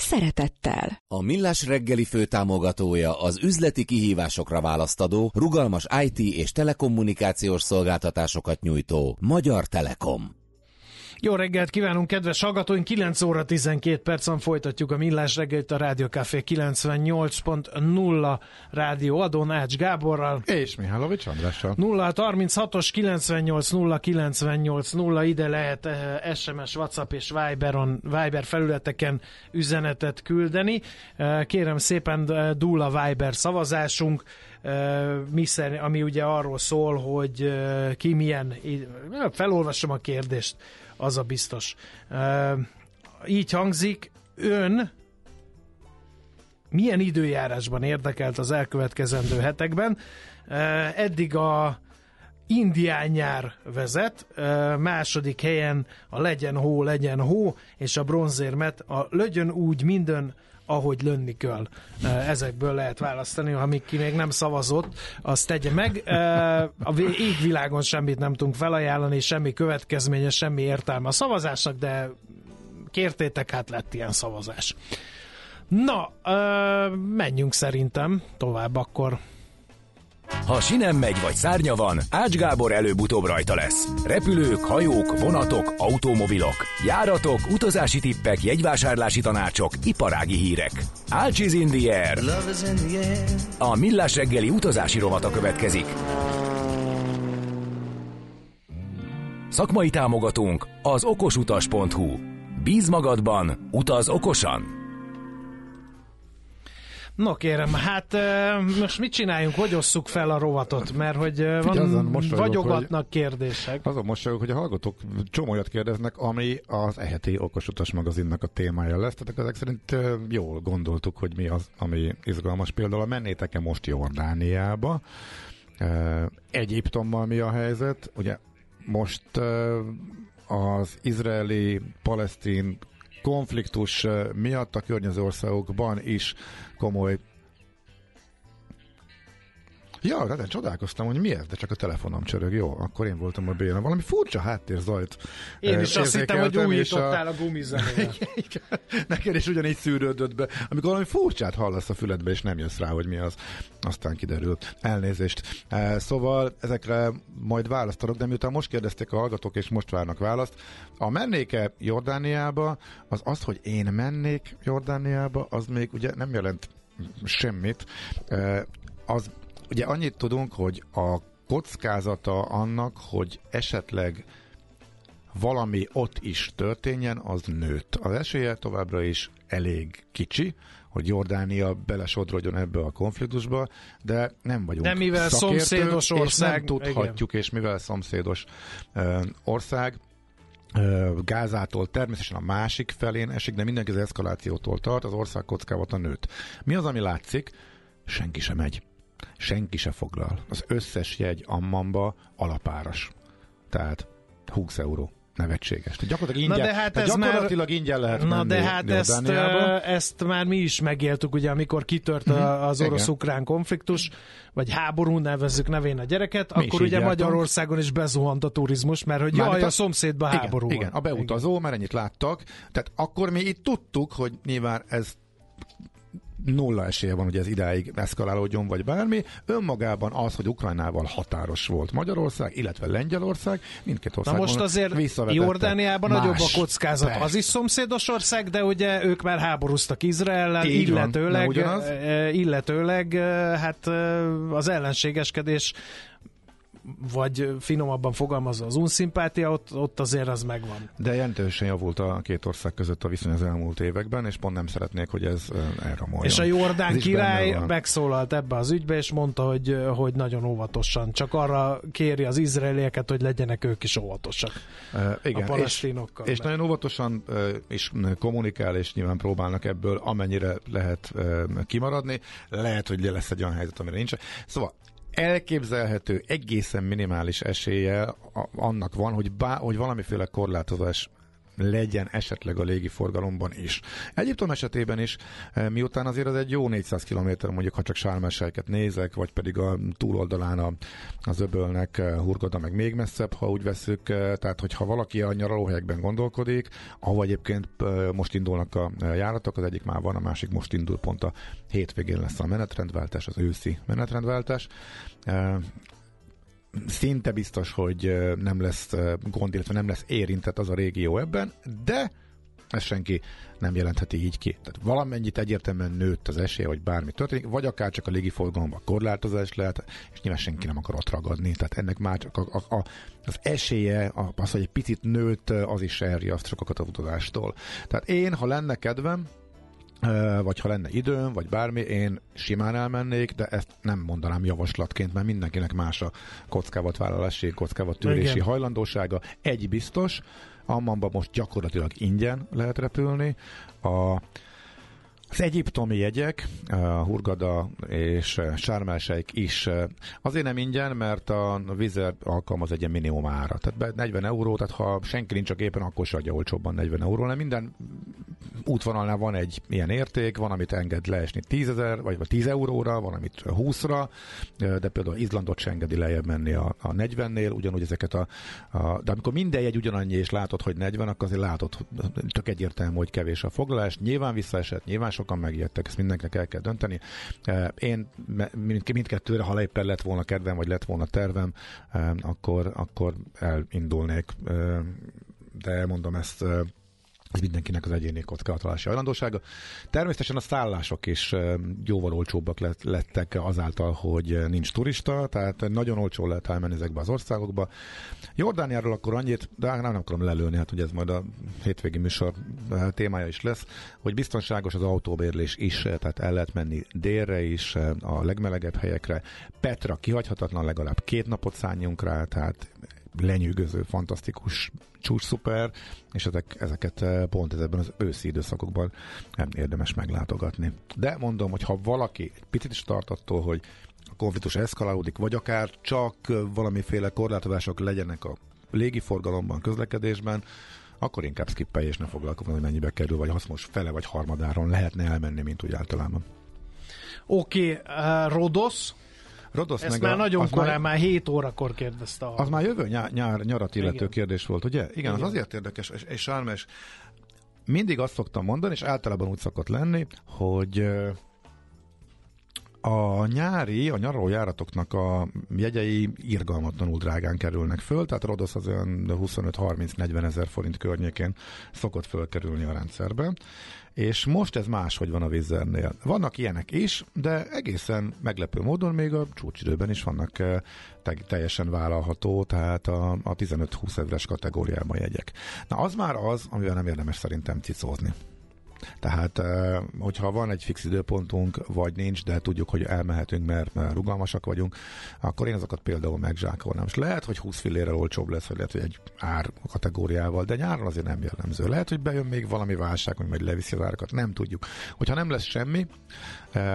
szeretettel. A Millás reggeli főtámogatója az üzleti kihívásokra választadó, rugalmas IT és telekommunikációs szolgáltatásokat nyújtó Magyar Telekom. Jó reggelt kívánunk, kedves hallgatóink! 9 óra 12 percen folytatjuk a Millás reggelt a Rádió Café 98.0 rádió adón Ács Gáborral. És Mihálovics Andrással. 0 36-os 98 0 98 0 ide lehet SMS, WhatsApp és Viberon, Viber felületeken üzenetet küldeni. Uh, kérem szépen uh, dúl Viber szavazásunk ami ugye arról szól, hogy ki milyen, felolvasom a kérdést, az a biztos. Így hangzik, ön milyen időjárásban érdekelt az elkövetkezendő hetekben? Eddig a indián nyár vezet, második helyen a legyen hó, legyen hó, és a bronzérmet a lögyön úgy minden ahogy lönni kell. Ezekből lehet választani, ha ki még nem szavazott, azt tegye meg. A égvilágon semmit nem tudunk felajánlani, semmi következménye, semmi értelme a szavazásnak, de kértétek, hát lett ilyen szavazás. Na, menjünk szerintem tovább akkor. Ha sinem megy vagy szárnya van, Ács Gábor előbb-utóbb rajta lesz. Repülők, hajók, vonatok, automobilok, járatok, utazási tippek, jegyvásárlási tanácsok, iparági hírek. Ácsiz in the air. A millás reggeli utazási rovata következik. Szakmai támogatónk az okosutas.hu. Bíz magadban, utaz okosan! No kérem, hát most mit csináljunk, hogy osszuk fel a rovatot, mert hogy van, azon vagyogatnak hogy, kérdések. Azon most hogy a hallgatók csomó olyat kérdeznek, ami az eheti Okosutas magazinnak a témája lesz, tehát ezek szerint jól gondoltuk, hogy mi az, ami izgalmas. Például mennétek-e most Jordániába? Egyiptommal mi a helyzet? Ugye most az izraeli-palesztin konfliktus miatt a környező országokban is komoly Ja, én csodálkoztam, hogy mi ez, de csak a telefonom csörög. Jó, akkor én voltam a béna. Valami furcsa háttérzajt Én is azt hittem, hogy újítottál a, a gumizenével. Neked is ugyanígy szűrődött be. Amikor valami furcsát hallasz a füledbe, és nem jössz rá, hogy mi az, aztán kiderült. Elnézést. Szóval ezekre majd választatok, de miután most kérdezték a hallgatók, és most várnak választ, a mennéke Jordániába, az az, hogy én mennék Jordániába, az még ugye nem jelent semmit. Az Ugye annyit tudunk, hogy a kockázata annak, hogy esetleg valami ott is történjen, az nőtt. Az esélye továbbra is elég kicsi, hogy Jordánia belesodrodjon ebbe a konfliktusba, de nem vagyunk De mivel szomszédos ország, és nem tudhatjuk, igen. és mivel szomszédos ö, ország, ö, Gázától természetesen a másik felén esik, de mindenki az eszkalációtól tart, az ország kockávata nőtt. Mi az, ami látszik? Senki sem megy senki se foglal. Az összes jegy Ammamba alapáras. Tehát 20 euró nevetséges. Tehát gyakorlatilag ingyen, na de hát ez gyakorlatilag már, ingyen lehet Na de hát ezt, ezt már mi is megéltük, ugye, amikor kitört uh-huh. az orosz-ukrán konfliktus, vagy háború, nevezzük nevén a gyereket, mi akkor ugye Magyarországon is bezuhant a turizmus, mert hogy jaj, a, a szomszédba igen, háború Igen, a beutazó, igen. mert ennyit láttak. Tehát akkor mi itt tudtuk, hogy nyilván ez nulla esélye van, hogy ez idáig eszkalálódjon, vagy bármi. Önmagában az, hogy Ukrajnával határos volt Magyarország, illetve Lengyelország, mindkét ország. Na most azért Jordániában nagyobb a kockázat. Persze. Az is szomszédos ország, de ugye ők már háborúztak Izraellel, illetőleg, van, illetőleg hát az ellenségeskedés vagy finomabban fogalmazva az unszimpátia, ott, ott azért az megvan. De jelentősen javult a két ország között a viszony az elmúlt években, és pont nem szeretnék, hogy ez elramoljon. És a Jordán király megszólalt ebbe az ügybe, és mondta, hogy, hogy nagyon óvatosan. Csak arra kéri az izraelieket, hogy legyenek ők is óvatosak. Uh, igen, a palesztinokkal. És, és nagyon óvatosan is kommunikál, és nyilván próbálnak ebből amennyire lehet kimaradni. Lehet, hogy lesz egy olyan helyzet, amire nincs. Szóval elképzelhető egészen minimális esélye annak van, hogy, bá, hogy valamiféle korlátozás legyen esetleg a légiforgalomban is. Egyiptom esetében is, eh, miután azért az egy jó 400 km, mondjuk ha csak sármeselyeket nézek, vagy pedig a túloldalán a, az öbölnek eh, hurgada meg még messzebb, ha úgy veszük, eh, tehát hogyha valaki a nyaralóhelyekben gondolkodik, ahol egyébként most indulnak a járatok, az egyik már van, a másik most indul pont a hétvégén lesz a menetrendváltás, az őszi menetrendváltás szinte biztos, hogy nem lesz gond, illetve nem lesz érintett az a régió ebben, de ezt senki nem jelentheti így ki. Tehát valamennyit egyértelműen nőtt az esély, hogy bármi történik, vagy akár csak a légiforgalomban korlátozás lehet, és nyilván senki nem akar ott ragadni. Tehát ennek már csak a, a, a, az esélye, az, hogy egy picit nőtt, az is elriaszt sokakat a utazástól. Tehát én, ha lenne kedvem, vagy ha lenne időm, vagy bármi, én simán elmennék, de ezt nem mondanám javaslatként, mert mindenkinek más a kockávatvállalási, kockávattűrési Igen. hajlandósága. Egy biztos, Ammanban most gyakorlatilag ingyen lehet repülni. A az egyiptomi jegyek, a Hurgada és Sármelsejk is azért nem ingyen, mert a Vizer alkalmaz egy ilyen minimum ára. Tehát 40 euró, tehát ha senki nincs a gépen, akkor se adja olcsóbban 40 euró, hanem minden útvonalnál van egy ilyen érték, van, amit enged leesni 10 ezer, vagy 10 euróra, van, amit 20-ra, de például Izlandot se engedi lejjebb menni a, a 40-nél, ugyanúgy ezeket a, a, de amikor minden egy ugyanannyi, és látod, hogy 40, akkor azért látod, tök egyértelmű, hogy kevés a foglalás, nyilván visszaesett, nyilván sokan megijedtek, ezt mindenkinek el kell dönteni. Én mind, mindkettőre, ha éppen lett volna kedvem, vagy lett volna tervem, akkor, akkor elindulnék de mondom ezt ez mindenkinek az egyéni kockázatolási hajlandósága. Természetesen a szállások is jóval olcsóbbak lettek azáltal, hogy nincs turista, tehát nagyon olcsó lehet elmenni ezekbe az országokba. Jordániáról akkor annyit, de nem, nem akarom lelőni, hát ugye ez majd a hétvégi műsor témája is lesz, hogy biztonságos az autóbérlés is, tehát el lehet menni délre is, a legmelegebb helyekre. Petra kihagyhatatlan, legalább két napot szálljunk rá, tehát lenyűgöző, fantasztikus csúcs szuper, és ezek, ezeket eh, pont ezekben az őszi időszakokban nem érdemes meglátogatni. De mondom, hogy ha valaki egy picit is tart attól, hogy a konfliktus eszkalálódik, vagy akár csak valamiféle korlátozások legyenek a légiforgalomban, közlekedésben, akkor inkább skippelj és ne foglalkozni, hogy mennyibe kerül, vagy hasznos fele vagy harmadáron lehetne elmenni, mint úgy általában. Oké, okay, uh, eh, Rodos, Rodosz Ezt meg már a, nagyon korán, már, már 7 órakor kérdezte. A... Az már jövő nyár, nyár nyarat illető Igen. kérdés volt, ugye? Igen, Igen, az azért érdekes, és, és Sármes, mindig azt szoktam mondani, és általában úgy szokott lenni, hogy a nyári, a nyaraló járatoknak a jegyei irgalmatlanul drágán kerülnek föl, tehát Rodosz az olyan 25-30-40 ezer forint környékén szokott fölkerülni a rendszerbe és most ez máshogy van a Vizernél. Vannak ilyenek is, de egészen meglepő módon még a csúcsidőben is vannak eh, teljesen vállalható, tehát a, a 15-20 ezeres kategóriában jegyek. Na az már az, amivel nem érdemes szerintem cicózni. Tehát, hogyha van egy fix időpontunk, vagy nincs, de tudjuk, hogy elmehetünk, mert, rugalmasak vagyunk, akkor én azokat például megzsákolnám. És lehet, hogy 20 fillérrel olcsóbb lesz, vagy lehet, hogy egy ár kategóriával, de nyáron azért nem jellemző. Lehet, hogy bejön még valami válság, hogy majd leviszi az árakat, nem tudjuk. Hogyha nem lesz semmi,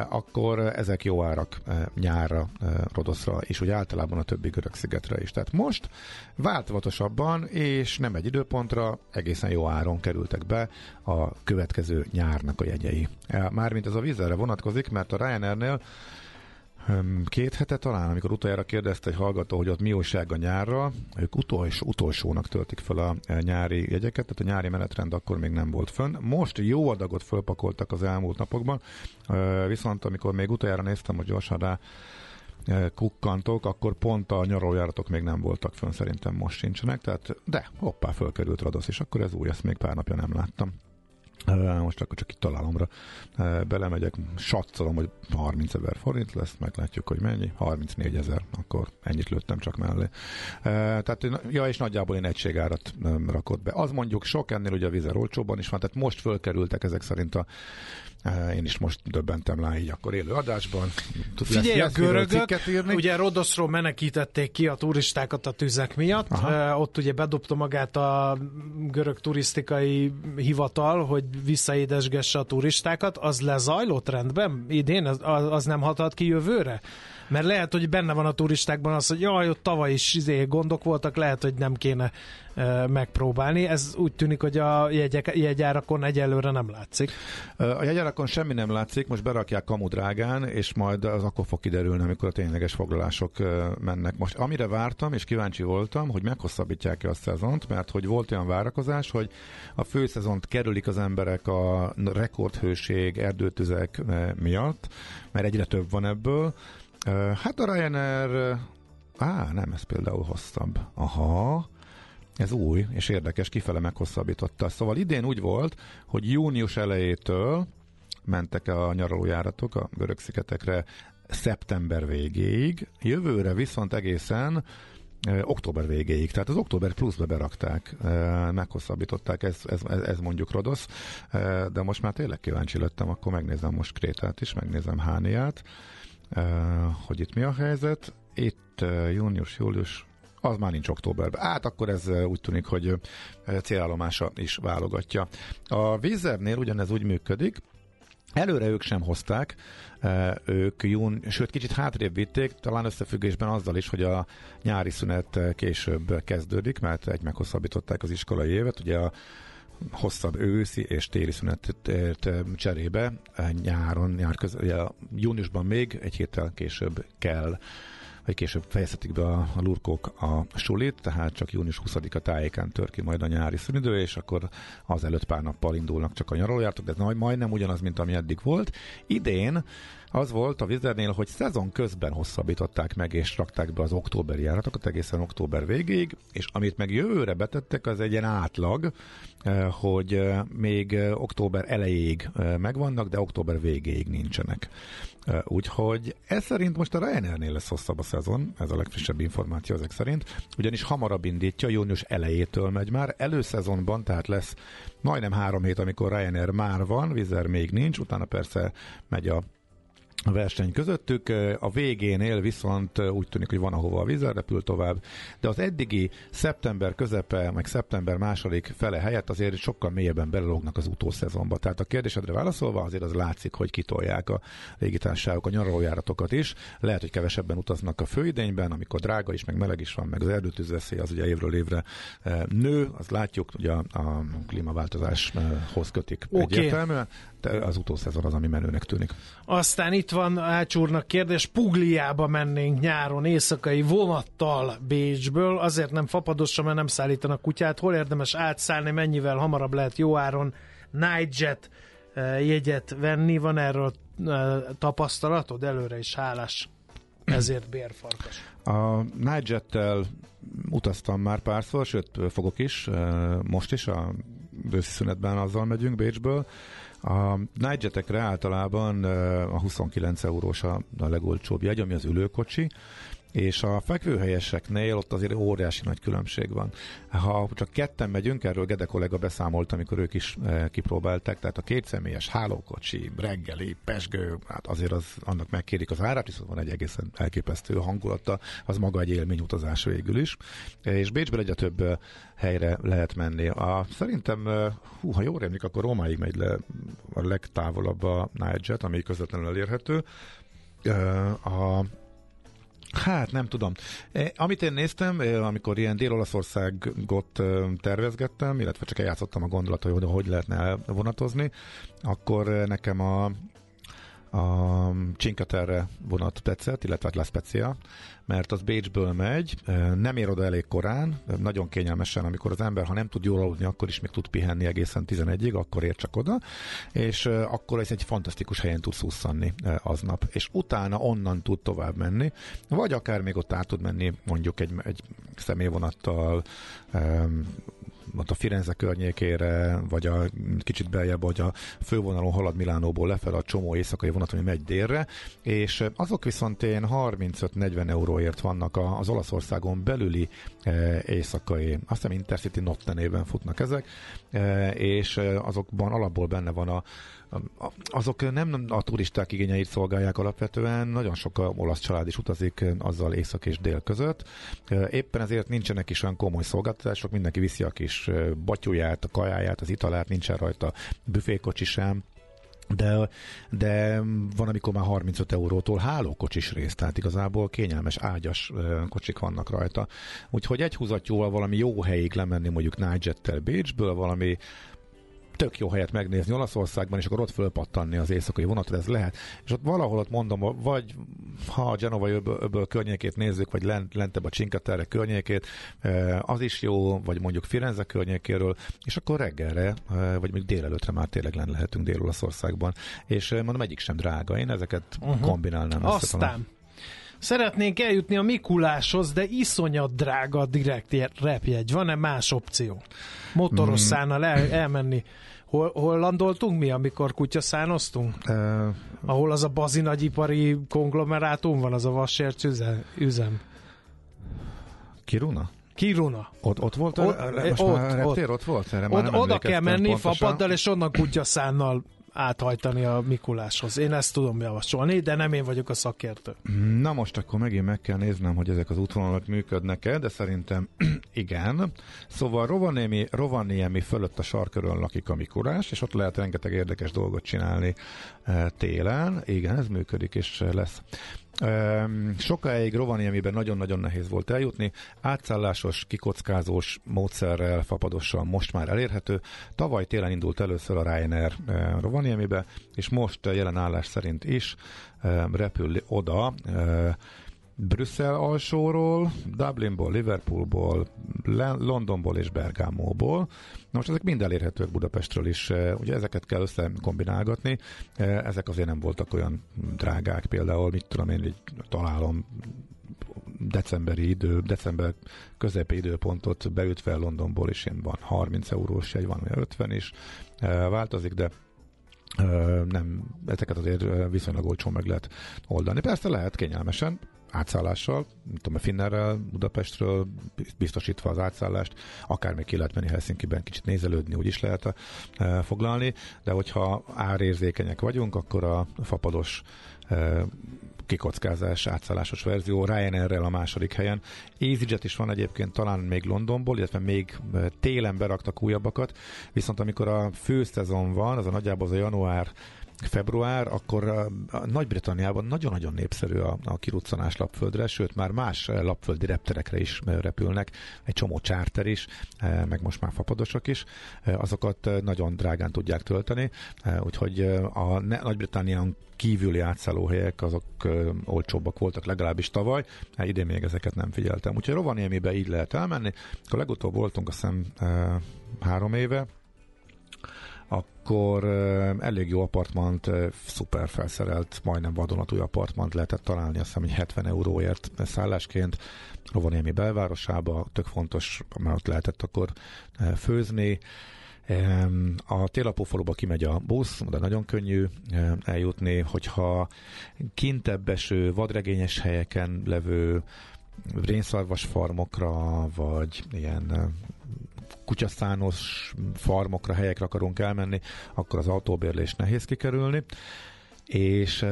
akkor ezek jó árak nyárra, Rodoszra, és úgy általában a többi görög szigetre is. Tehát most változatosabban, és nem egy időpontra, egészen jó áron kerültek be a következő nyárnak a jegyei. Mármint ez a vízzelre vonatkozik, mert a Ryanairnél Két hete talán, amikor utoljára kérdezte egy hallgató, hogy ott mi újság a nyárra, ők utolsó, utolsónak töltik fel a e, nyári jegyeket, tehát a nyári menetrend akkor még nem volt fönn. Most jó adagot fölpakoltak az elmúlt napokban, viszont amikor még utoljára néztem, hogy gyorsan rá e, kukkantok, akkor pont a nyaralójáratok még nem voltak fönn, szerintem most sincsenek, tehát de hoppá, fölkerült Radosz, és akkor ez új, ezt még pár napja nem láttam. Most akkor csak itt találomra belemegyek, satszolom, hogy 30 ezer forint lesz, meglátjuk, hogy mennyi, 34 ezer, akkor ennyit lőttem csak mellé. Tehát, ja, és nagyjából én egységárat rakott be. Az mondjuk sok, ennél ugye a vizer olcsóban is van, tehát most fölkerültek ezek szerint a én is most döbbentem rá így akkor élő adásban. Figyelj, a görögök, ugye Rodoszról menekítették ki a turistákat a tüzek miatt. Aha. Ott ugye bedobta magát a görög turisztikai hivatal, hogy visszaédesgesse a turistákat. Az lezajlott rendben idén? Az, az nem hathat ki jövőre? Mert lehet, hogy benne van a turistákban az, hogy jaj, ott tavaly is izé, gondok voltak, lehet, hogy nem kéne e, megpróbálni. Ez úgy tűnik, hogy a jegyek, jegyárakon egyelőre nem látszik. A jegyárakon semmi nem látszik, most berakják kamudrágán, és majd az akkor fog kiderülni, amikor a tényleges foglalások mennek. Most amire vártam, és kíváncsi voltam, hogy meghosszabbítják-e a szezont, mert hogy volt olyan várakozás, hogy a főszezont kerülik az emberek a rekordhőség, erdőtüzek miatt, mert egyre több van ebből, Hát a Ryanair... Á, nem, ez például hosszabb. Aha, ez új és érdekes, kifele meghosszabbította. Szóval idén úgy volt, hogy június elejétől mentek a nyaralójáratok a görög-szigetekre szeptember végéig, jövőre viszont egészen október végéig, tehát az október pluszba berakták, meghosszabbították, ez, ez, ez mondjuk Rodosz, de most már tényleg kíváncsi lettem, akkor megnézem most Krétát is, megnézem Hániát, hogy itt mi a helyzet. Itt június, július, az már nincs októberben. Hát akkor ez úgy tűnik, hogy célállomása is válogatja. A vízernél ugyanez úgy működik, Előre ők sem hozták, ők jún, sőt kicsit hátrébb vitték, talán összefüggésben azzal is, hogy a nyári szünet később kezdődik, mert egy meghosszabbították az iskolai évet, ugye a hosszabb őszi és téli szünetet cserébe nyáron, nyár köz, ugye, júniusban még egy héttel később kell vagy később fejezhetik be a, a lurkok a sulit, tehát csak június 20-a tájékán tör ki majd a nyári szünidő, és akkor az előtt pár nappal indulnak csak a nyaralójártok, de ez majd, majdnem ugyanaz, mint ami eddig volt. Idén az volt a Wizardnél, hogy szezon közben hosszabbították meg, és rakták be az októberi járatokat egészen október végéig, és amit meg jövőre betettek, az egy ilyen átlag, eh, hogy eh, még eh, október elejéig megvannak, de október végéig nincsenek. Úgyhogy ez szerint most a Ryanairnél lesz hosszabb a szezon, ez a legfrissebb információ ezek szerint, ugyanis hamarabb indítja, június elejétől megy már, előszezonban, tehát lesz majdnem három hét, amikor Ryanair már van, Vizer még nincs, utána persze megy a a verseny közöttük. A végénél viszont úgy tűnik, hogy van ahova a vízzel repül tovább, de az eddigi szeptember közepe, meg szeptember második fele helyett azért sokkal mélyebben belelógnak az utószezonba. Tehát a kérdésedre válaszolva azért az látszik, hogy kitolják a légitársaságok a nyaralójáratokat is. Lehet, hogy kevesebben utaznak a főidényben, amikor drága is, meg meleg is van, meg az erdőtűzveszély az ugye évről évre nő, az látjuk, hogy a, a klímaváltozáshoz kötik okay. egyértelműen az utószezon az, ami menőnek tűnik. Aztán itt van Ács úrnak kérdés, Pugliába mennénk nyáron éjszakai vonattal Bécsből, azért nem fapadosan, mert nem szállítanak kutyát. Hol érdemes átszállni, mennyivel hamarabb lehet jó áron Nightjet eh, jegyet venni? Van erről eh, tapasztalatod? Előre is hálás ezért bérfarkas. A Nightjet-tel utaztam már párszor, sőt fogok is, eh, most is a őszi szünetben azzal megyünk Bécsből. A Nightjetekre általában a 29 eurós a, a legolcsóbb jegy, ami az ülőkocsi, és a fekvőhelyeseknél ott azért óriási nagy különbség van. Ha csak ketten megyünk, erről Gede kollega beszámolt, amikor ők is e, kipróbálták, tehát a kétszemélyes hálókocsi, reggeli, pesgő, hát azért az, annak megkérik az árát, viszont van egy egészen elképesztő hangulata, az maga egy élmény utazás végül is. És Bécsből egyre több e, helyre lehet menni. A, szerintem, e, hú, ha jól rémlik, akkor Rómáig megy le a legtávolabb a Nightjet, ami közvetlenül elérhető. A Hát nem tudom. E, amit én néztem, e, amikor ilyen Dél-Olaszországot e, tervezgettem, illetve csak eljátszottam a gondolatot, hogy hogy lehetne vonatozni, akkor nekem a a Cinque vonat tetszett, illetve La Spezia, mert az Bécsből megy, nem ér oda elég korán, nagyon kényelmesen, amikor az ember, ha nem tud jól aludni, akkor is még tud pihenni egészen 11-ig, akkor ér csak oda, és akkor ez egy fantasztikus helyen tudsz úszani aznap, és utána onnan tud tovább menni, vagy akár még ott át tud menni mondjuk egy, egy személyvonattal, ott a Firenze környékére, vagy a kicsit beljebb, hogy a fővonalon halad Milánóból lefelé a csomó éjszakai vonat, ami megy délre, és azok viszont én 35-40 euróért vannak az Olaszországon belüli éjszakai, azt hiszem Intercity Notte néven futnak ezek, és azokban alapból benne van a azok nem a turisták igényeit szolgálják alapvetően, nagyon sok olasz család is utazik azzal észak és dél között. Éppen ezért nincsenek is olyan komoly szolgáltatások, mindenki viszi a kis batyuját, a kajáját, az italát, nincsen rajta büfékocsi sem, de, de van, amikor már 35 eurótól hálókocsis rész, tehát igazából kényelmes, ágyas kocsik vannak rajta. Úgyhogy egy húzatjóval valami jó helyig lemenni mondjuk Nigettel Bécsből, valami tök jó helyet megnézni Olaszországban, és akkor ott fölpattanni az éjszakai vonatot, ez lehet. És ott valahol ott mondom, vagy ha a Genova öböl, öböl környékét nézzük, vagy lent, lentebb a Cinque Terre környékét, az is jó, vagy mondjuk Firenze környékéről, és akkor reggelre, vagy még délelőtre már tényleg len lehetünk Dél-Olaszországban. És mondom, egyik sem drága. Én ezeket uh-huh. kombinálnám. Aztán Szeretnénk eljutni a Mikuláshoz, de iszonyat drága a direkt repjegy. Van-e más opció? Motorosszánal mm. el, elmenni. Hol, hol landoltunk mi, amikor kutyaszánoztunk? Uh, Ahol az a bazi nagyipari konglomerátum van, az a vasért üzem. Kiruna? Kiruna. Ott, ott volt a, ott, most ott, már ott, ott volt? Erre ott, oda kell menni pontosan. fapaddal, és onnan kutyaszánnal áthajtani a Mikuláshoz. Én ezt tudom javasolni, de nem én vagyok a szakértő. Na most akkor megint meg kell néznem, hogy ezek az útvonalak működnek-e, de szerintem igen. Szóval Rovaniemi, Rovaniemi fölött a sarkörön lakik a Mikulás, és ott lehet rengeteg érdekes dolgot csinálni e, télen. Igen, ez működik, és lesz. Sokáig Rovaniemiben nagyon-nagyon nehéz volt eljutni, átszállásos, kikockázós módszerrel, fapadossal most már elérhető. Tavaly télen indult először a Ryanair Rovaniemibe, és most jelen állás szerint is repül oda Brüsszel alsóról, Dublinból, Liverpoolból, Londonból és Bergámóból. Most ezek mind elérhetőek Budapestről is, eh, ugye ezeket kell összekombinálgatni, eh, ezek azért nem voltak olyan drágák, például mit tudom én, így találom decemberi idő, december közepi időpontot beütve Londonból is ilyen van 30 eurós egy, van olyan 50 is, eh, változik, de nem, ezeket azért viszonylag olcsón meg lehet oldani. Persze lehet kényelmesen, átszállással, tudom, a Finnerrel, Budapestről biztosítva az átszállást, akár még ki lehet menni Helsinki-ben kicsit nézelődni, úgy is lehet e, foglalni, de hogyha árérzékenyek vagyunk, akkor a fapados e, kikockázás, átszállásos verzió, Ryanair-rel a második helyen. EasyJet is van egyébként talán még Londonból, illetve még e, télen beraktak újabbakat, viszont amikor a főszezon van, az a nagyjából az a január február, akkor Nagy-Britanniában nagyon-nagyon népszerű a, a kiruccanás lapföldre, sőt már más lapföldi repterekre is repülnek, egy csomó csárter is, meg most már fapadosok is, azokat nagyon drágán tudják tölteni, úgyhogy a Nagy-Britannián kívüli átszállóhelyek azok olcsóbbak voltak legalábbis tavaly, idén még ezeket nem figyeltem. Úgyhogy Rovaniemibe így lehet elmenni. A legutóbb voltunk azt hiszem három éve, akkor elég jó apartmant, szuper felszerelt, majdnem vadonatúj apartmant lehetett találni, azt hiszem, hogy 70 euróért szállásként Rovaniemi belvárosába, tök fontos, mert ott lehetett akkor főzni, a télapófaluba kimegy a busz, de nagyon könnyű eljutni, hogyha kintebb eső, vadregényes helyeken levő rénszarvas farmokra, vagy ilyen kutyaszános farmokra, helyekre akarunk elmenni, akkor az autóbérlés nehéz kikerülni. És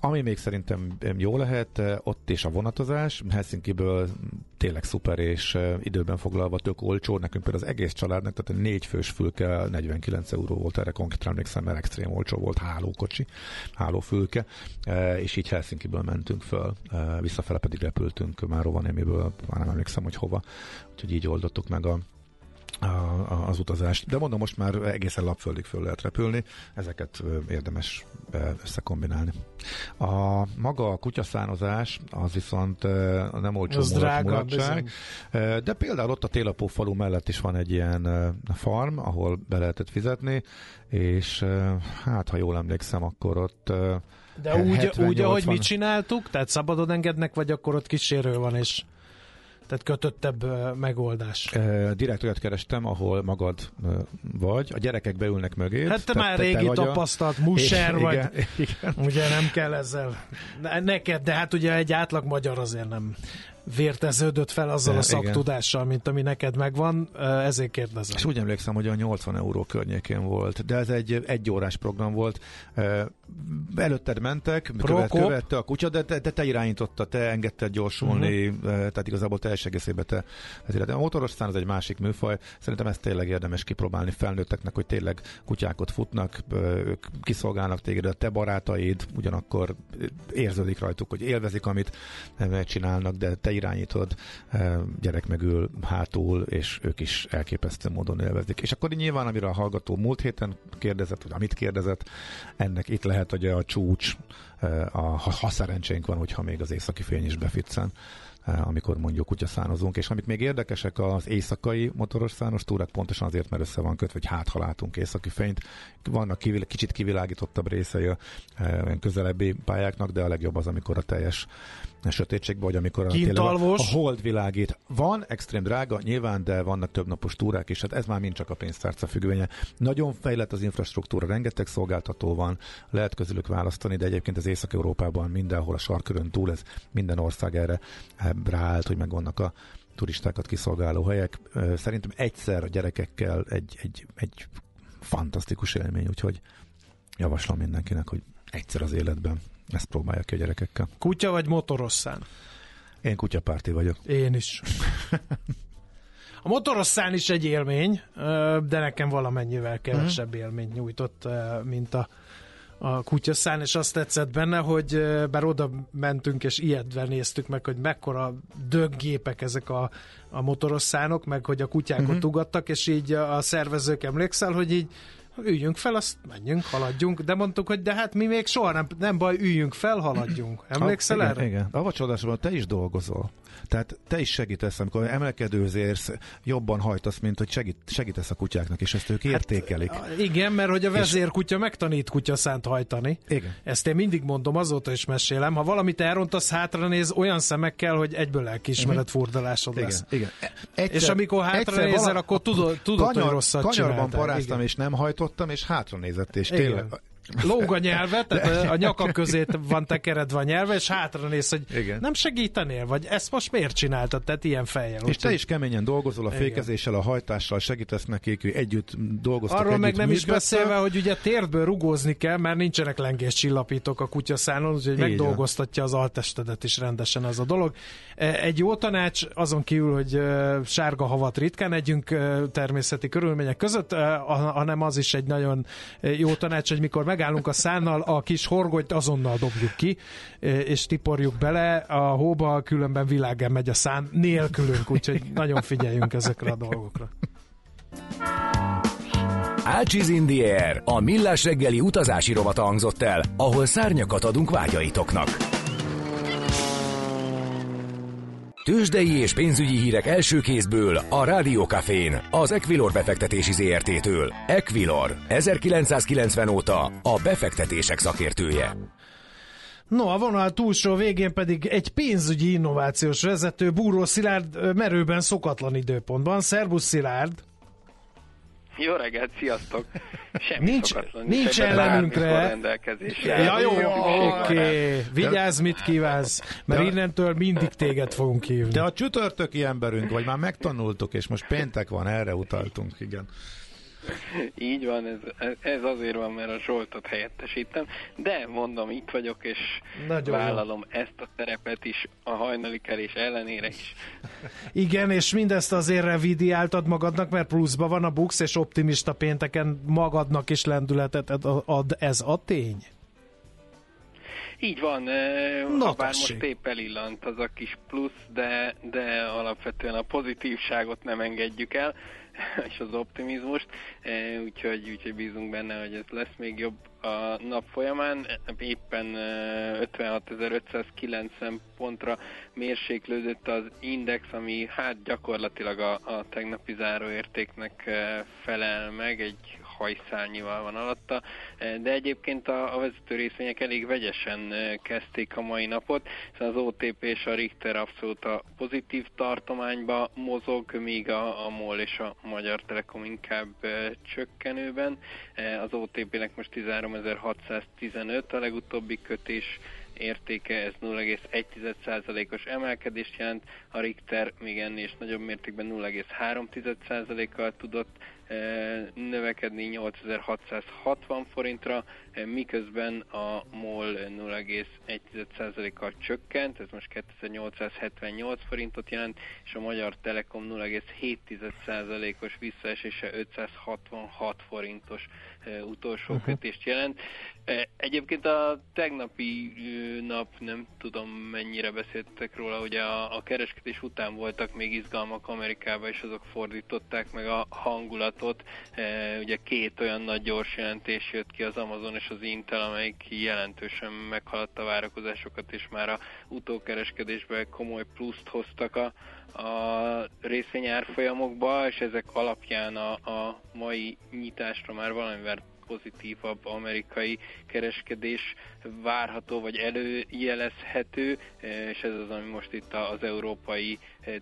ami még szerintem jó lehet, eh, ott is a vonatozás. Helsinki-ből tényleg szuper, és eh, időben foglalva tök olcsó. Nekünk például az egész családnak, tehát a négy fős fülke 49 euró volt, erre konkrétan emlékszem, mert extrém olcsó volt hálókocsi, hálófülke, eh, és így Helsinki-ből mentünk föl, visszafele pedig repültünk már Rovaniemiből, már nem emlékszem, hogy hova, úgyhogy így oldottuk meg a a, az utazást. De mondom, most már egészen lapföldig föl lehet repülni, ezeket érdemes összekombinálni. A maga a kutyaszánozás az viszont nem olcsó mulatság, de például ott a Télapó falu mellett is van egy ilyen farm, ahol be lehetett fizetni, és hát, ha jól emlékszem, akkor ott de úgy, úgy, ahogy mi csináltuk, tehát szabadon engednek, vagy akkor ott kísérő van, és tehát kötöttebb megoldás. Direkt olyat kerestem, ahol magad vagy, a gyerekek beülnek mögé. Hát te, te már régi te tapasztalt muser vagy, igen, igen. ugye nem kell ezzel. Neked, de hát ugye egy átlag magyar azért nem vérteződött fel azzal a szaktudással, mint ami neked megvan, ezért kérdezem. És úgy emlékszem, hogy a 80 euró környékén volt, de ez egy egy órás program volt. Előtted mentek, követ, követte a kutya, de te, de te irányította, te engedted gyorsulni, uh-huh. tehát igazából teljes egészében te. Ezért a motoros szán az egy másik műfaj. Szerintem ezt tényleg érdemes kipróbálni felnőtteknek, hogy tényleg kutyákot futnak, ők kiszolgálnak téged, a te barátaid, ugyanakkor érződik rajtuk, hogy élvezik, amit csinálnak, de te irányítod, eh, gyerek megül hátul, és ők is elképesztő módon élvezik. És akkor nyilván, amire a hallgató múlt héten kérdezett, vagy amit kérdezett, ennek itt lehet, hogy a csúcs, eh, a, ha szerencsénk van, hogyha még az északi fény is befitszen eh, amikor mondjuk kutyaszánozunk, és amit még érdekesek az éjszakai motoros szános túrák, pontosan azért, mert össze van kötve, hogy hát ha látunk északi fényt, vannak kivil- kicsit kivilágítottabb részei a közelebbi pályáknak, de a legjobb az, amikor a teljes sötétségbe, vagy amikor a, tényleg a, a hold világít. Van extrém drága, nyilván, de vannak több napos túrák is, hát ez már mind csak a pénztárca függvénye. Nagyon fejlett az infrastruktúra, rengeteg szolgáltató van, lehet közülük választani, de egyébként az Észak-Európában mindenhol a sarkörön túl, ez minden ország erre ráállt, hogy megvannak a turistákat kiszolgáló helyek. Szerintem egyszer a gyerekekkel egy, egy, egy fantasztikus élmény, úgyhogy javaslom mindenkinek, hogy egyszer az életben ezt próbálják ki a gyerekekkel. Kutya vagy motorosszán? Én kutyapárti vagyok. Én is. A motorosszán is egy élmény, de nekem valamennyivel kevesebb uh-huh. élményt nyújtott, mint a, a kutyaszán, és azt tetszett benne, hogy bár oda mentünk, és ilyetve néztük meg, hogy mekkora döggépek ezek a, a motorosszánok, meg hogy a kutyák uh-huh. ott ugattak, és így a szervezők emlékszel, hogy így üljünk fel, azt menjünk, haladjunk, de mondtuk, hogy de hát mi még soha nem, nem baj, üljünk fel, haladjunk. Emlékszel ah, erre? Igen, igen. A csodásban te is dolgozol. Tehát te is segítesz, amikor emelkedőzérsz, jobban hajtasz, mint hogy segít, segítesz a kutyáknak, és ezt ők hát, értékelik. Igen, mert hogy a vezérkutya és... megtanít kutya szánt hajtani. Igen. Ezt én mindig mondom, azóta is mesélem. Ha valamit elrontasz, hátra néz olyan szemekkel, hogy egyből lelkiismeret uh-huh. furdalásod igen, lesz. Igen. Egyszer, és amikor hátra nézel, vala... akkor tudod, tudod kanyar, hogy rosszat Kanyarban paráztam, és nem hajtottam, és hátra nézett, és igen. tényleg lóg a nyelve, tehát a nyakam közé van tekeredve a nyelve, és hátra néz, hogy Igen. nem segítenél, vagy ezt most miért csináltad, tehát ilyen fejjel. És te is keményen dolgozol a fékezéssel, a hajtással, segítesz nekik, együtt dolgoztak, Arról együtt meg nem is beszélve, hogy ugye térdből rugózni kell, mert nincsenek lengés csillapítók a kutyaszánon, úgyhogy megdolgoztatja az altestedet is rendesen ez a dolog. E, egy jó tanács, azon kívül, hogy sárga havat ritkán együnk természeti körülmények között, hanem az is egy nagyon jó tanács, hogy mikor megállunk a szánnal, a kis horgonyt azonnal dobjuk ki, és tiporjuk bele a hóba, különben világen megy a szán nélkülünk, úgyhogy nagyon figyeljünk ezekre a dolgokra. Ácsiz Indier, a millás reggeli utazási rovata hangzott el, ahol szárnyakat adunk vágyaitoknak. Tőzsdei és pénzügyi hírek első kézből a Rádiókafén, az Equilor befektetési ZRT-től. Equilor, 1990 óta a befektetések szakértője. No, a vonal túlsó végén pedig egy pénzügyi innovációs vezető, Búró Szilárd merőben szokatlan időpontban. Szerbusz Szilárd! Jó reggelt, sziasztok! Semmi nincs, szokatlan, nincs ellenünkre. Ja, jó, oké. Okay. Vigyázz, mit kívánsz, mert De innentől mindig téged fogunk hívni. De a csütörtöki emberünk vagy, már megtanultuk, és most péntek van, erre utaltunk, igen. Így van, ez, ez azért van, mert a Zsoltot helyettesítem, de mondom, itt vagyok, és Nagyon vállalom jó. ezt a szerepet is a hajnali kerés ellenére is. Igen, és mindezt azért revidiáltad magadnak, mert pluszban van a buksz, és optimista pénteken magadnak is lendületet ad ez a tény? Így van, Na, bár most épp elillant az a kis plusz, de, de alapvetően a pozitívságot nem engedjük el. és az optimizmust, e, úgyhogy, úgyhogy bízunk benne, hogy ez lesz még jobb a nap folyamán. Éppen 56.590 e, pontra mérséklődött az index, ami hát gyakorlatilag a, a tegnapi záróértéknek e, felel meg, egy hajszálnyival van alatta, de egyébként a, a vezető részvények elég vegyesen kezdték a mai napot, hiszen az OTP és a Richter abszolút a pozitív tartományba mozog, míg a, a MOL és a Magyar Telekom inkább csökkenőben. Az OTP-nek most 13.615 a legutóbbi kötés értéke, ez 0,1%-os emelkedést jelent, a Richter még ennél is nagyobb mértékben 0,3%-kal tudott növekedni 8660 forintra, miközben a MOL 0,1%-kal csökkent, ez most 2878 forintot jelent, és a Magyar Telekom 0,7%-os visszaesése 566 forintos utolsó uh-huh. kötést jelent. Egyébként a tegnapi nap nem tudom mennyire beszéltek róla, ugye a, a kereskedés után voltak még izgalmak Amerikában, és azok fordították meg a hangulatot. Ugye két olyan nagy gyors jelentés jött ki az Amazon és az Intel, amelyik jelentősen meghaladta a várakozásokat, és már a utókereskedésben komoly pluszt hoztak a, a részvényárfolyamokba, és ezek alapján a, a mai nyitásra már valamivel pozitívabb amerikai kereskedés várható vagy előjelezhető, és ez az, ami most itt az európai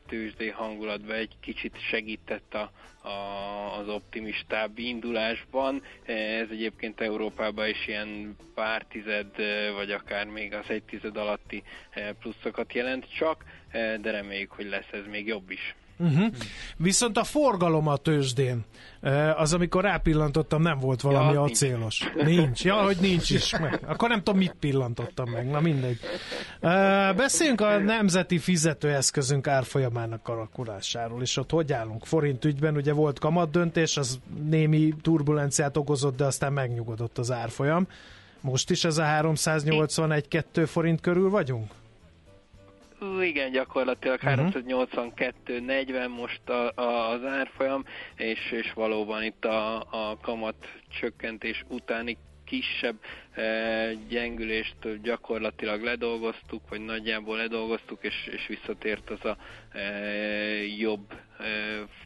tőzsdé hangulatban egy kicsit segített a, a, az optimistább indulásban. Ez egyébként Európában is ilyen pár tized, vagy akár még az egy tized alatti pluszokat jelent csak, de reméljük, hogy lesz ez még jobb is. Uh-huh. Viszont a forgalom a tőzsdén, az amikor rápillantottam, nem volt valami ja, acélos. Nincs. nincs. Ja, hogy nincs is. Akkor nem tudom, mit pillantottam meg. Na mindegy. Beszéljünk a nemzeti fizetőeszközünk árfolyamának alakulásáról, és ott hogy állunk? Forint ügyben ugye volt kamat döntés, az némi turbulenciát okozott, de aztán megnyugodott az árfolyam. Most is ez a 381-2 forint körül vagyunk? Igen, gyakorlatilag uh-huh. 382-40 most a, a, az árfolyam, és, és valóban itt a, a kamat csökkentés utáni kisebb e, gyengülést gyakorlatilag ledolgoztuk, vagy nagyjából ledolgoztuk, és, és visszatért az a e, jobb,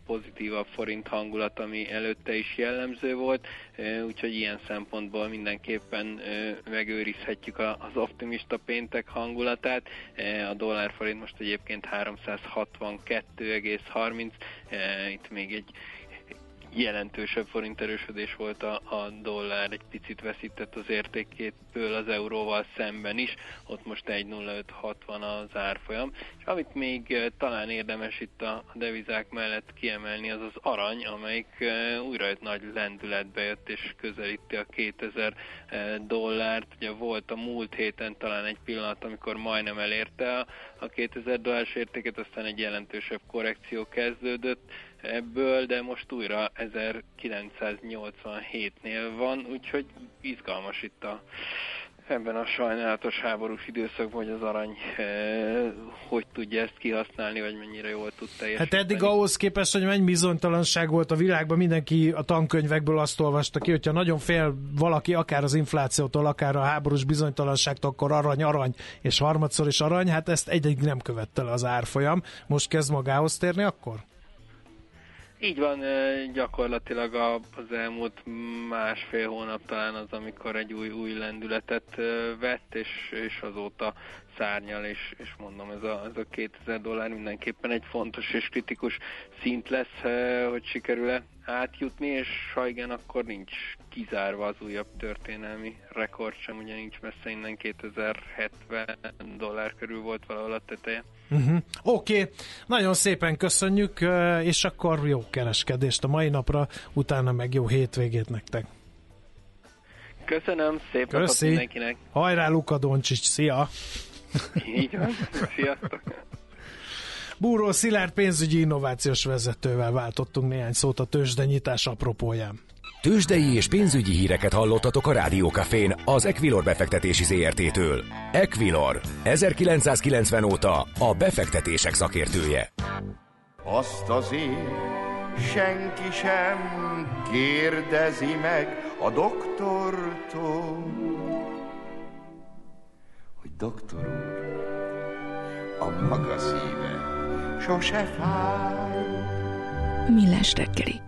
pozitívabb forint hangulat, ami előtte is jellemző volt, úgyhogy ilyen szempontból mindenképpen megőrizhetjük az optimista péntek hangulatát. A dollár forint most egyébként 362,30, e, itt még egy jelentősebb forint erősödés volt a, a dollár, egy picit veszített az értékétből az euróval szemben is, ott most 1.0560 az árfolyam, és amit még talán érdemes itt a devizák mellett kiemelni, az az arany, amelyik újra egy nagy lendületbe jött és közelíti a 2000 eh, dollárt, ugye volt a múlt héten talán egy pillanat, amikor majdnem elérte a 2000 dollárs értéket, aztán egy jelentősebb korrekció kezdődött, ebből, de most újra 1987-nél van, úgyhogy izgalmas itt a ebben a sajnálatos háborús időszakban, hogy az arany e, hogy tudja ezt kihasználni, vagy mennyire jól tud teljesíteni. Hát eddig ahhoz képest, hogy mennyi bizonytalanság volt a világban, mindenki a tankönyvekből azt olvasta ki, hogyha nagyon fél valaki akár az inflációtól, akár a háborús bizonytalanságtól, akkor arany, arany, és harmadszor is arany, hát ezt egyik nem követte le az árfolyam. Most kezd magához térni akkor? Így van, gyakorlatilag az elmúlt másfél hónap talán az, amikor egy új, új lendületet vett, és, és azóta szárnyal, és, és mondom, ez a, ez a 2000 dollár mindenképpen egy fontos és kritikus szint lesz, hogy sikerül-e átjutni, és ha igen, akkor nincs kizárva az újabb történelmi rekord sem, ugye nincs messze innen 2070 dollár körül volt valahol a teteje. Uh-huh. Oké, okay. nagyon szépen köszönjük, és akkor jó kereskedést a mai napra, utána meg jó hétvégét nektek. Köszönöm, szép Köszi. mindenkinek. Hajrá Luka Doncsics, szia! Így van, sziasztok! Búró Szilárd pénzügyi innovációs vezetővel váltottunk néhány szót a tőzsdenyítás apropóján. Tőzsdei és pénzügyi híreket hallottatok a Rádiókafén az Equilor befektetési ZRT-től. Equilor, 1990 óta a befektetések szakértője. Azt azért senki sem kérdezi meg a doktortól, hogy doktor úr, a maga szíve sose fáj. Millás reggeli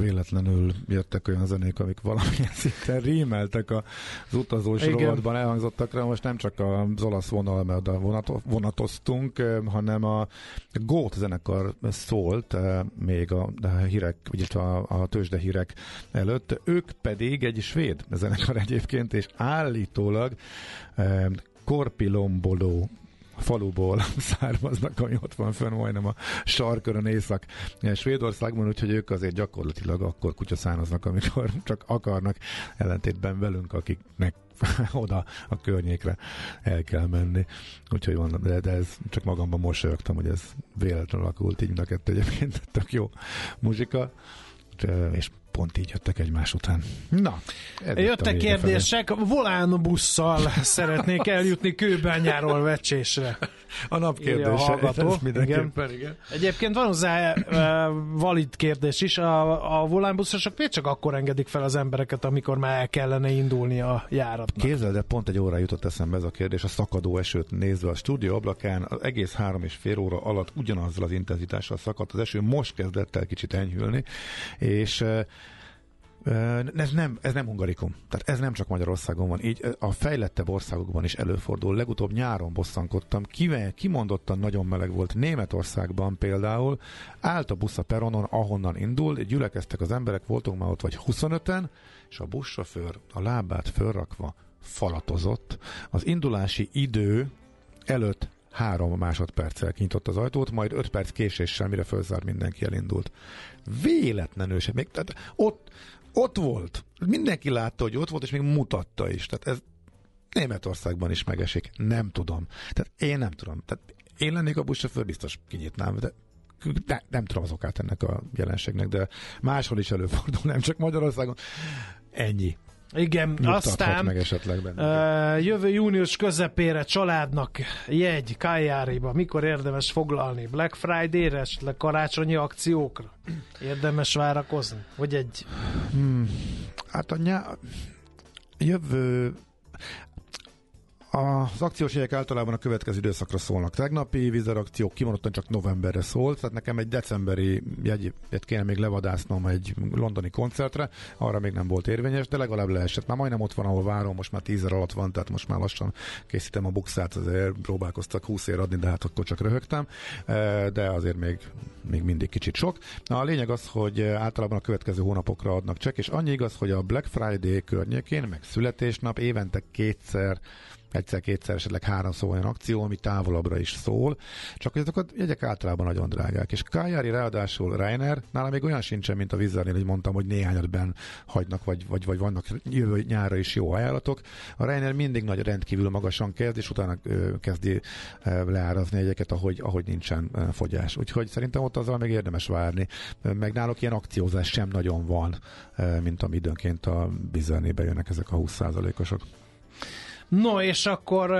véletlenül jöttek olyan zenék, amik valamilyen szinten rímeltek az utazós Igen. rovatban elhangzottak rá. Most nem csak az olasz vonal, mert oda vonatoztunk, hanem a Gót zenekar szólt még a, a hírek, vagyis a, a tőzsde hírek előtt. Ők pedig egy svéd zenekar egyébként, és állítólag Korpilomboló faluból származnak, ami ott van fönn majdnem a sarkörön észak Svédországban, úgyhogy ők azért gyakorlatilag akkor kutyaszánoznak, amikor csak akarnak, ellentétben velünk, akiknek oda a környékre el kell menni. Úgyhogy van, de, de ez csak magamban mosolyogtam, hogy ez véletlenül alakult így mind a kettő egyébként tök jó muzsika és pont így jöttek egymás után. Na, Jöttek kérdések, volán busszal szeretnék eljutni kőbányáról vecsésre. A nap kérdése. A igen. igen. Egyébként van hozzá uh, valid kérdés is. A, a volánbuszosok miért csak akkor engedik fel az embereket, amikor már el kellene indulni a járatnak? Képzeld, de pont egy óra jutott eszembe ez a kérdés. A szakadó esőt nézve a stúdió ablakán az egész három és fél óra alatt ugyanazzal az intenzitással szakadt az eső. Most kezdett el kicsit enyhülni, és uh, ez nem, ez nem hungarikum. Tehát ez nem csak Magyarországon van. Így a fejlettebb országokban is előfordul. Legutóbb nyáron bosszankodtam. Kivel, kimondottan nagyon meleg volt. Németországban például állt a busz a peronon, ahonnan indul, gyülekeztek az emberek, voltunk már ott vagy 25-en, és a buszsofőr a lábát fölrakva falatozott. Az indulási idő előtt három másodperccel kinyitott az ajtót, majd öt perc késéssel, mire fölzár mindenki elindult. Véletlenül sem. Még, tehát ott ott volt. Mindenki látta, hogy ott volt, és még mutatta is. Tehát ez Németországban is megesik. Nem tudom. Tehát én nem tudom. Tehát én lennék a buszsofőr, biztos kinyitnám, de ne, nem tudom az okát ennek a jelenségnek, de máshol is előfordul, nem csak Magyarországon. Ennyi. Igen, aztán meg esetleg uh, jövő június közepére családnak jegy Kajáriba, mikor érdemes foglalni? Black Friday-re, esetleg karácsonyi akciókra? Érdemes várakozni? Vagy egy... Hmm, hát a nyá... jövő az akciós jegyek általában a következő időszakra szólnak. Tegnapi vizerakciók kimondottan csak novemberre szólt, tehát nekem egy decemberi jegyet kéne még levadásznom egy londoni koncertre, arra még nem volt érvényes, de legalább leesett. Már majdnem ott van, ahol várom, most már tízer alatt van, tehát most már lassan készítem a bukszát, azért próbálkoztak 20 ér adni, de hát akkor csak röhögtem, e, de azért még, még mindig kicsit sok. Na, a lényeg az, hogy általában a következő hónapokra adnak csak, és annyi igaz, hogy a Black Friday környékén, meg születésnap évente kétszer egyszer-kétszer, esetleg háromszor olyan akció, ami távolabbra is szól, csak ezek a jegyek általában nagyon drágák. És Kájári ráadásul Reiner, nála még olyan sincsen, mint a Vizernél, hogy mondtam, hogy néhányatben hagynak, vagy, vagy, vagy vannak jövő nyára is jó ajánlatok. A Reiner mindig nagy rendkívül magasan kezd, és utána ö, kezdi ö, leárazni egyeket, ahogy, ahogy nincsen ö, fogyás. Úgyhogy szerintem ott azzal még érdemes várni. Meg náluk ilyen akciózás sem nagyon van, ö, mint ami időnként a Vizernébe jönnek ezek a 20%-osok. No, és akkor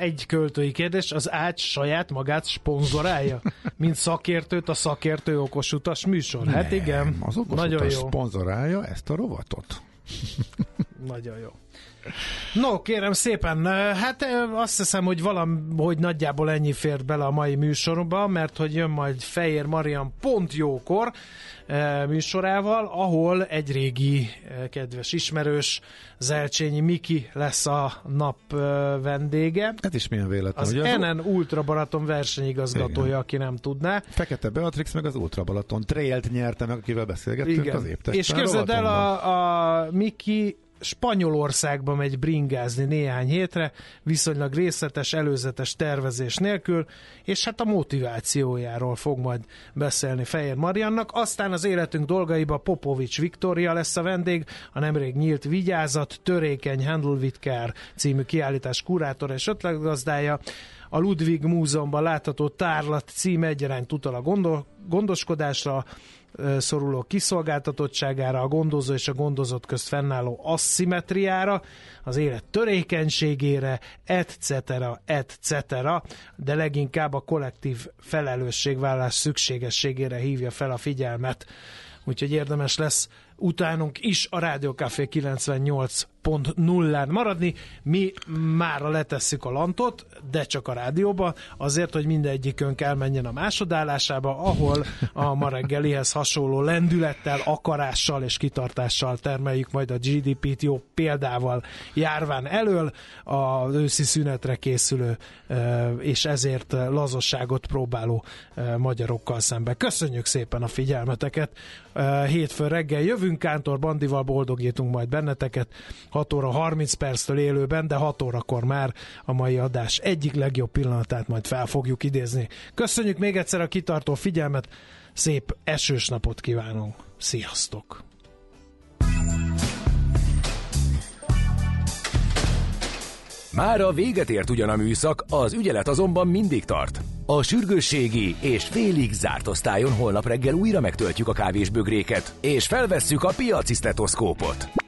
egy költői kérdés, az Ács saját magát szponzorálja? Mint szakértőt a szakértő okos utas műsor? Hát Nem, hát igen, az okos nagyon utas jó. szponzorálja ezt a rovatot. nagyon jó. No, kérem szépen, hát azt hiszem, hogy valahogy nagyjából ennyi fért bele a mai műsorba, mert hogy jön majd Fejér Marian pont jókor műsorával, ahol egy régi kedves ismerős, Zelcsényi Miki lesz a nap vendége. Ez is milyen véletlen. Az ugye? NN Ultra Balaton versenyigazgatója, Igen. aki nem tudná. Fekete Beatrix meg az Ultra Balaton Trailt nyerte meg, akivel beszélgettünk Igen. az És képzeld el, a, a Miki Spanyolországba megy bringázni néhány hétre, viszonylag részletes, előzetes tervezés nélkül, és hát a motivációjáról fog majd beszélni Fehér Mariannak. Aztán az életünk dolgaiba Popovics Viktória lesz a vendég, a nemrég nyílt Vigyázat, Törékeny Handlvitkár című kiállítás kurátor és ötletgazdája, a Ludwig Múzeumban látható tárlat cím egyaránt utal a gondol- gondoskodásra, szoruló kiszolgáltatottságára, a gondozó és a gondozott közt fennálló asszimetriára, az élet törékenységére, etc., etc., de leginkább a kollektív felelősségvállás szükségességére hívja fel a figyelmet. Úgyhogy érdemes lesz utánunk is a Rádió Café 98 2.0-án maradni. Mi már letesszük a lantot, de csak a rádióba, azért, hogy mindegyikünk elmenjen a másodállásába, ahol a ma reggelihez hasonló lendülettel, akarással és kitartással termeljük majd a GDP-t jó példával járván elől az őszi szünetre készülő és ezért lazosságot próbáló magyarokkal szemben. Köszönjük szépen a figyelmeteket! Hétfő reggel jövünk, Kántor Bandival boldogítunk majd benneteket, 6 óra 30 perctől élőben, de 6 órakor már a mai adás egyik legjobb pillanatát majd fel fogjuk idézni. Köszönjük még egyszer a kitartó figyelmet, szép esős napot kívánunk. Sziasztok! Már a véget ért ugyan a műszak, az ügyelet azonban mindig tart. A sürgősségi és félig zárt osztályon holnap reggel újra megtöltjük a kávésbögréket, és felvesszük a piaci stetoszkópot.